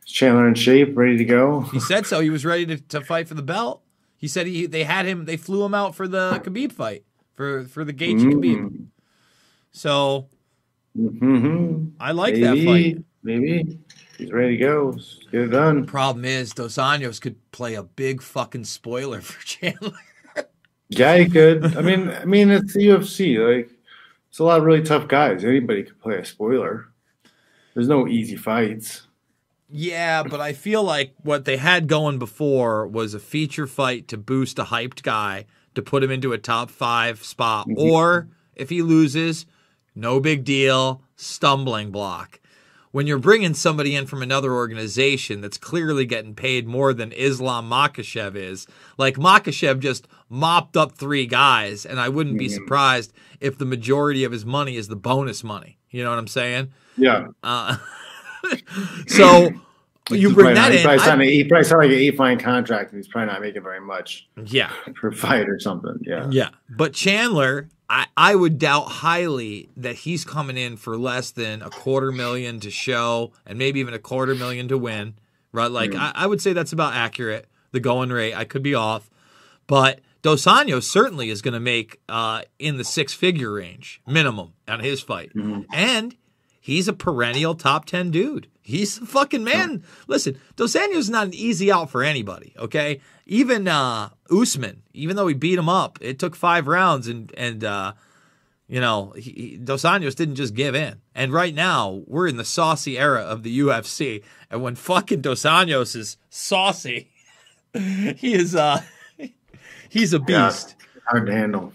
Is Chandler in shape, ready to go? He said so. He was ready to, to fight for the belt. He said he they had him. They flew him out for the Khabib fight for for the Gaethje Khabib. So Mm-hmm. I like maybe, that fight. Maybe he's ready to go. Let's get it done. Problem is, Dos Anjos could play a big fucking spoiler for Chandler. Yeah, he could. I mean, I mean, it's the UFC. Like, it's a lot of really tough guys. Anybody could play a spoiler. There's no easy fights. Yeah, but I feel like what they had going before was a feature fight to boost a hyped guy to put him into a top five spot. Mhm. Or if he loses, no big deal, stumbling block. When you're bringing somebody in from another organization that's clearly getting paid more than Islam Makhachev is, like Makhachev just mopped up three guys, and I wouldn't be surprised if the majority of his money is the bonus money. You know what I'm saying? Yeah. Uh, so you He's bring probably that not- he in. Probably signed a, he probably signed like an eight fine contract, and he's probably not making very much yeah, per fight or something. Yeah. yeah. But Chandler, I, I would doubt highly that he's coming in for less than a quarter million to show, and maybe even a quarter million to win. Right? Like I, I would say that's about accurate. The going rate. I could be off, but Dos Anjos certainly is going to make uh, in the six figure range minimum on his fight, and he's a perennial top 10 dude. He's a fucking man. Listen, Dos Anjos is not an easy out for anybody, okay? Even uh Usman, even though he beat him up, it took five rounds and and uh you know, he, he, Dos Anjos didn't just give in. And right now, we're in the saucy era of the UFC. And when fucking Dos Anjos is saucy, he is uh he's a Yeah. beast. Hard to handle.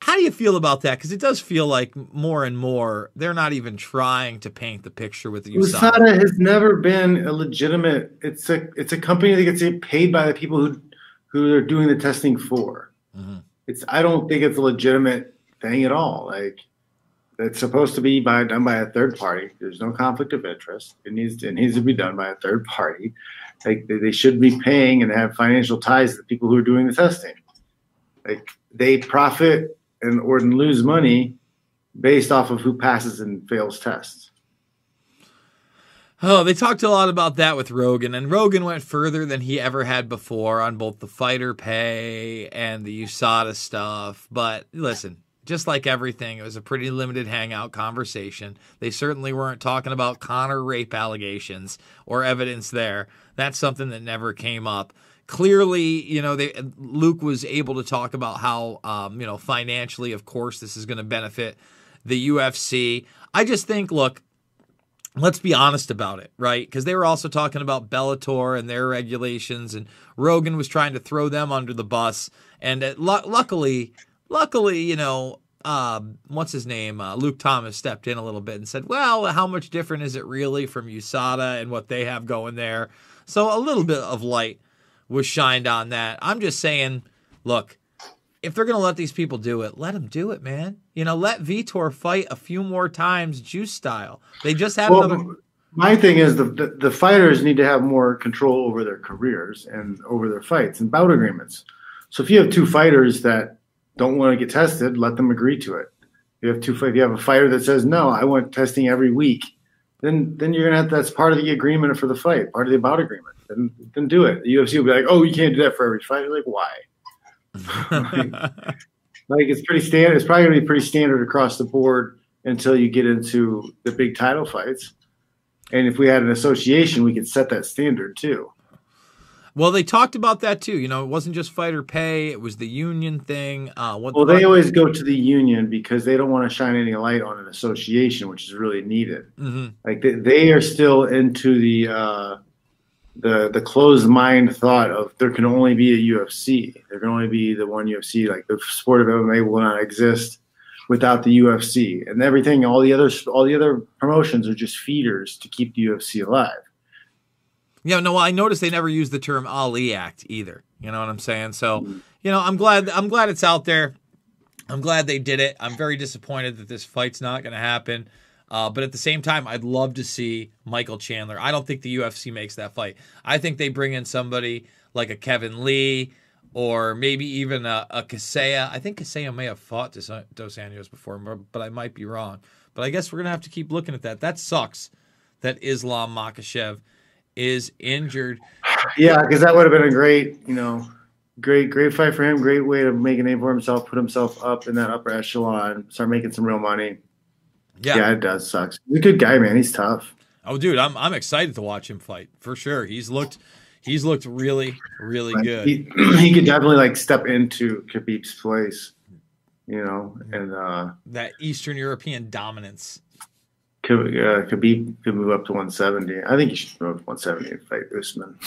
How do you feel about that? Because it does feel like more and more they're not even trying to paint the picture with USADA. USADA has never been a legitimate. It's a it's a company that gets paid by the people who who they're doing the testing for. Mm-hmm. It's I don't think it's a legitimate thing at all. Like it's supposed to be by done by a third party. There's no conflict of interest. It needs to, it needs to be done by a third party. Like they, they should be paying and have financial ties to the people who are doing the testing. Like they profit and or lose money based off of who passes and fails tests. Oh, they talked a lot about that with Rogan, and Rogan went further than he ever had before on both the fighter pay and the USADA stuff. But listen, just like everything, it was a pretty limited hangout conversation. They certainly weren't talking about Conor rape allegations or evidence there. That's something that never came up. Clearly, you know, they, Luke was able to talk about how, um, you know, financially, of course, this is going to benefit the UFC. I just think, look, let's be honest about it, right? Because they were also talking about Bellator and their regulations, and Rogan was trying to throw them under the bus. And uh, luckily, luckily, you know, uh, what's his name? Uh, Luke Thomas stepped in a little bit and said, well, how much different is it really from USADA and what they have going there? So a little bit of light was shined on that. I'm just saying, look, if they're going to let these people do it, let them do it, man. You know, let Vitor fight a few more times, juice style. They just have well, another. My thing is the, the, the fighters need to have more control over their careers and over their fights and bout agreements. So if you have two fighters that don't want to get tested, let them agree to it. If you have two, if you have a fighter that says no, I want testing every week, then then you're gonna have that's part of the agreement for the fight, part of the bout agreement. Then then do it. The UFC will be like, oh, you can't do that for every fight. You're like, why? like, like it's pretty standard. It's probably gonna be pretty standard across the board until you get into the big title fights. And if we had an association, we could set that standard too. Well, they talked about that too. You know, it wasn't just fighter pay; it was the union thing. Uh, what, well, they always go to the union because they don't want to shine any light on an association, which is really needed. Mm-hmm. Like they, they, are still into the uh, the the closed mind thought of there can only be a UFC. There can only be the one UFC. Like the sport of MMA will not exist without the UFC, and everything. All the other all the other promotions are just feeders to keep the UFC alive. Yeah, no, I noticed they never used the term Ali Act either. You know what I'm saying? So, hmm. you know, I'm glad I'm glad it's out there. I'm glad they did it. I'm very disappointed that this fight's not going to happen. Uh, but at the same time, I'd love to see Michael Chandler. I don't think the UFC makes that fight. I think they bring in somebody like a Kevin Lee or maybe even a, a Kaseya. I think Kaseya may have fought Dos Anjos before, but I might be wrong. But I guess we're going to have to keep looking at that. That sucks that Islam Makhachev – is injured. Yeah, because that would have been a great, you know, great, great fight for him. Great way to make a name for himself, put himself up in that upper echelon, start making some real money. Yeah, yeah it does sucks. He's a good guy, man. He's tough. Oh, dude, I'm I'm excited to watch him fight for sure. He's looked he's looked really, really good. He, he could definitely like step into Khabib's place, you know, and uh that Eastern European dominance could uh, Khabib could move up to 170. I think he should move up to 170 and fight Usman.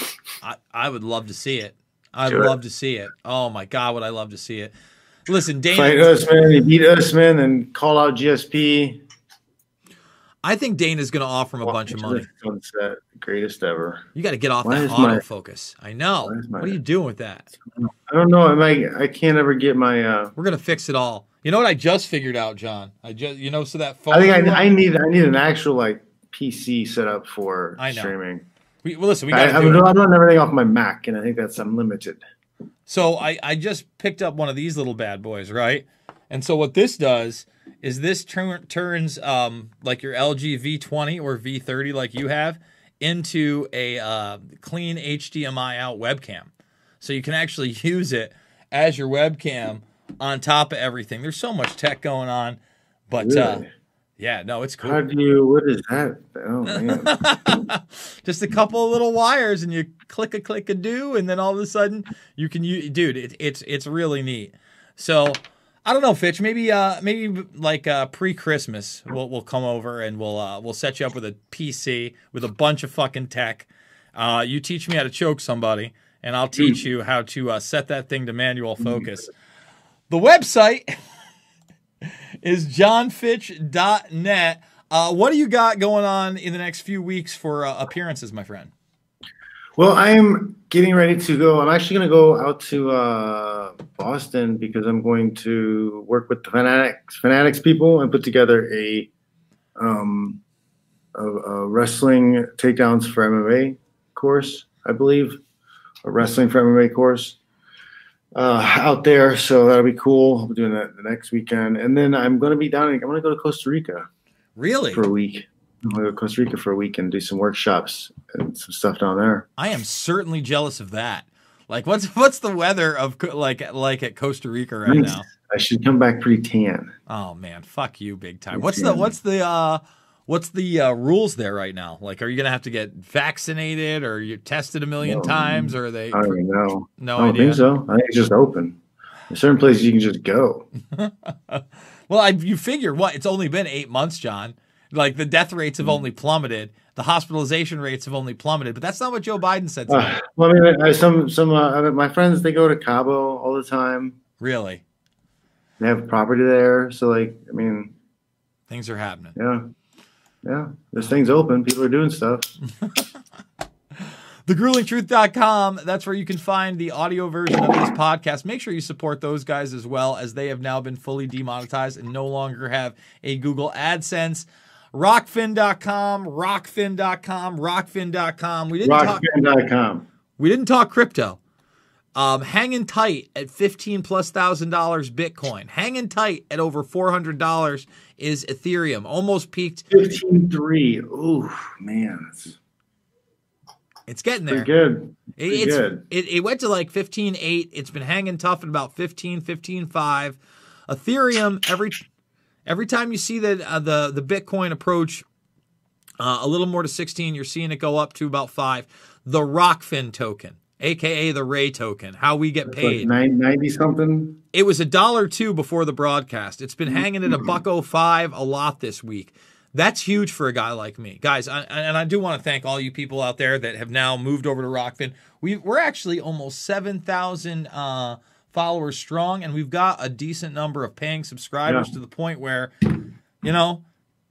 I, I would love to see it. I'd sure. love to see it. Oh my god, would I love to see it? Listen, Dana fight Usman, he beat Usman, and call out GSP. I think Dana's going to offer him a bunch of money. Sunset, greatest ever. You got to get off Why that autofocus. I know. What are you doing with that? I don't know. I I can't ever get my. Uh, We're gonna fix it all. You know what I just figured out, John? I just you know so that phone. I think I, I, need I need an actual like PC set up for I know. streaming. We, well, listen, we got. I'm, I'm running everything off my Mac, and I think that's unlimited. So I I just picked up one of these little bad boys, right? And so what this does is this turn, turns um like your LG V20 or V30 like you have into a uh, clean HDMI out webcam, so you can actually use it as your webcam on top of everything. There's so much tech going on, but uh, really? uh, yeah, no, it's cool. How do you? What is that? Oh man! Just a couple of little wires, and you click a click a do, and then all of a sudden you can use. Dude, it, it's it's really neat. So I don't know, Fitch. Maybe uh maybe like uh pre Christmas we'll we'll come over and we'll uh we'll set you up with a PC with a bunch of fucking tech. Uh, you teach me how to choke somebody, and I'll teach you how to uh, set that thing to manual focus. The website is johnfitch.net. Uh, what do you got going on in the next few weeks for uh, appearances, my friend? Well, I am getting ready to go. I'm actually going to go out to uh, Boston because I'm going to work with the Fanatics, Fanatics people and put together a, um, a, a wrestling takedowns for MMA course, I believe, a wrestling for MMA course uh, out there. So that'll be cool. I'll be doing that the next weekend, and then I'm going to be down. I'm going to go to Costa Rica Really? for a week. I'm going to go to Costa Rica for a week and do some workshops and some stuff down there. I am certainly jealous of that. Like, what's what's the weather of like like at Costa Rica right now? I should come back pretty tan. Oh man, fuck you, big time. What's the what's the uh what's the uh, rules there right now? Like, are you gonna have to get vaccinated or you tested a million No. times or are they? I don't know. No I don't idea. think so. I think it's just open. There's certain places you can just go. Well, I, you figure what? It's only been eight months, John. Like the death rates have only plummeted, the hospitalization rates have only plummeted, but that's not what Joe Biden said. Uh, well, I mean, I, some some uh, my friends they go to Cabo all the time. really, They have property there, so like, I mean, things are happening. yeah, yeah. There's things open. People are doing stuff. TheGruelingTruth.com. That's where you can find the audio version of this podcast. Make sure you support those guys as well, as they have now been fully demonetized and no longer have a Google AdSense. Rokfin.com, Rokfin.com, Rokfin.com. We didn't talk. Rokfin.com. We didn't talk crypto. Um, hanging tight at fifteen plus thousand dollars Bitcoin. Hanging tight at over four hundred dollars is Ethereum. Almost peaked. Fifteen three. Oh man, It's getting there. pretty good. Pretty it's, good. It, it went to like 15.8. It's been hanging tough at about 15, 15.5. Ethereum, every every time you see the uh, the the Bitcoin approach uh, a little more to 16, you're seeing it go up to about five. The Rokfin token, aka the Ray token, how we get It's paid. like 90 something. It was a dollar two before the broadcast. It's been hanging at a buck oh five a lot this week. That's huge for a guy like me, guys. I, and I do want to thank all you people out there that have now moved over to Rokfin. We we're actually almost seven thousand uh, followers strong, and we've got a decent number of paying subscribers Yeah. to the point where, you know,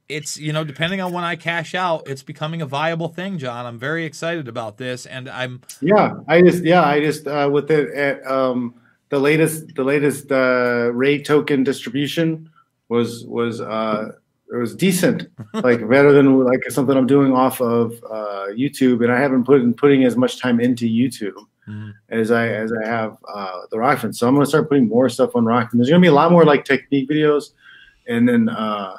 it's you know depending on when I cash out, it's becoming a viable thing, John. I'm very excited about this, and I'm Yeah, I just yeah, I just uh, with it at um, the latest the latest uh, Ray token distribution was was uh, it was decent, like better than like something I'm doing off of uh, YouTube, and I haven't put in putting as much time into YouTube Mhm. as I as I have uh, the Rokfin. So I'm gonna start putting more stuff on Rokfin. There's gonna be a lot more like technique videos, and then uh,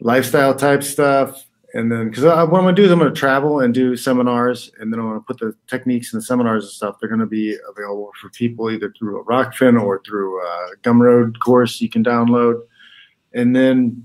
lifestyle type stuff. And then, because what I'm going to do is I'm going to travel and do seminars, and then I'm going to put the techniques and the seminars and stuff. They're going to be available for people either through a Rokfin or through a Gumroad course you can download. And then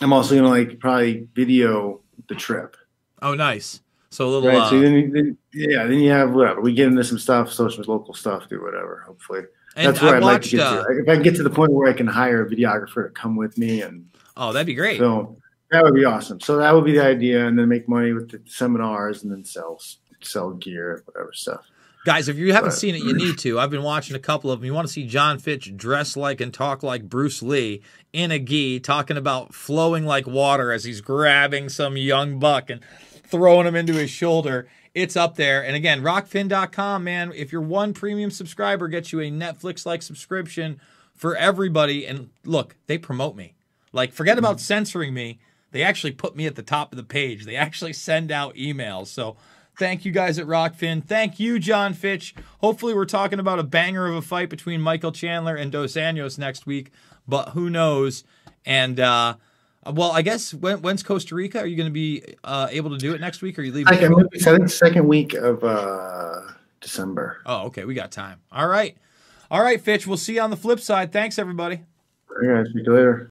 I'm also going to like probably video the trip. oh nice. So a little Right. uh, so then, you- then, yeah, then you have whatever. We get into some stuff, social, local stuff, do whatever, hopefully. That's where I I'd like to get uh, to. If I can get to the point where I can hire a videographer to come with me and oh, that'd be great. film, that would be awesome. So that would be the idea, and then make money with the seminars, and then sell sell gear, whatever stuff. Guys, if you haven't But- seen it, you need to. I've been watching a couple of them. You want to see John Fitch dress like and talk like Bruce Lee in a gi, talking about flowing like water as he's grabbing some young buck and throwing him into his shoulder. It's up there. And again, rokfin.com, man. If your one premium subscriber gets you a Netflix like subscription for everybody, and look, they promote me. Like, forget about censoring me. They actually put me at the top of the page. They actually send out emails. So thank you guys at Rokfin. Thank you, John Fitch. Hopefully, we're talking about a banger of a fight between Michael Chandler and Dos Anjos next week, but who knows? And, uh, well, I guess when, when's Costa Rica? Are you going to be uh, able to do it next week, or are you leaving? I think second week of uh, December. Oh, okay, we got time. All right, all right, Fitch. We'll see you on the flip side. Thanks, everybody. All right, to you later.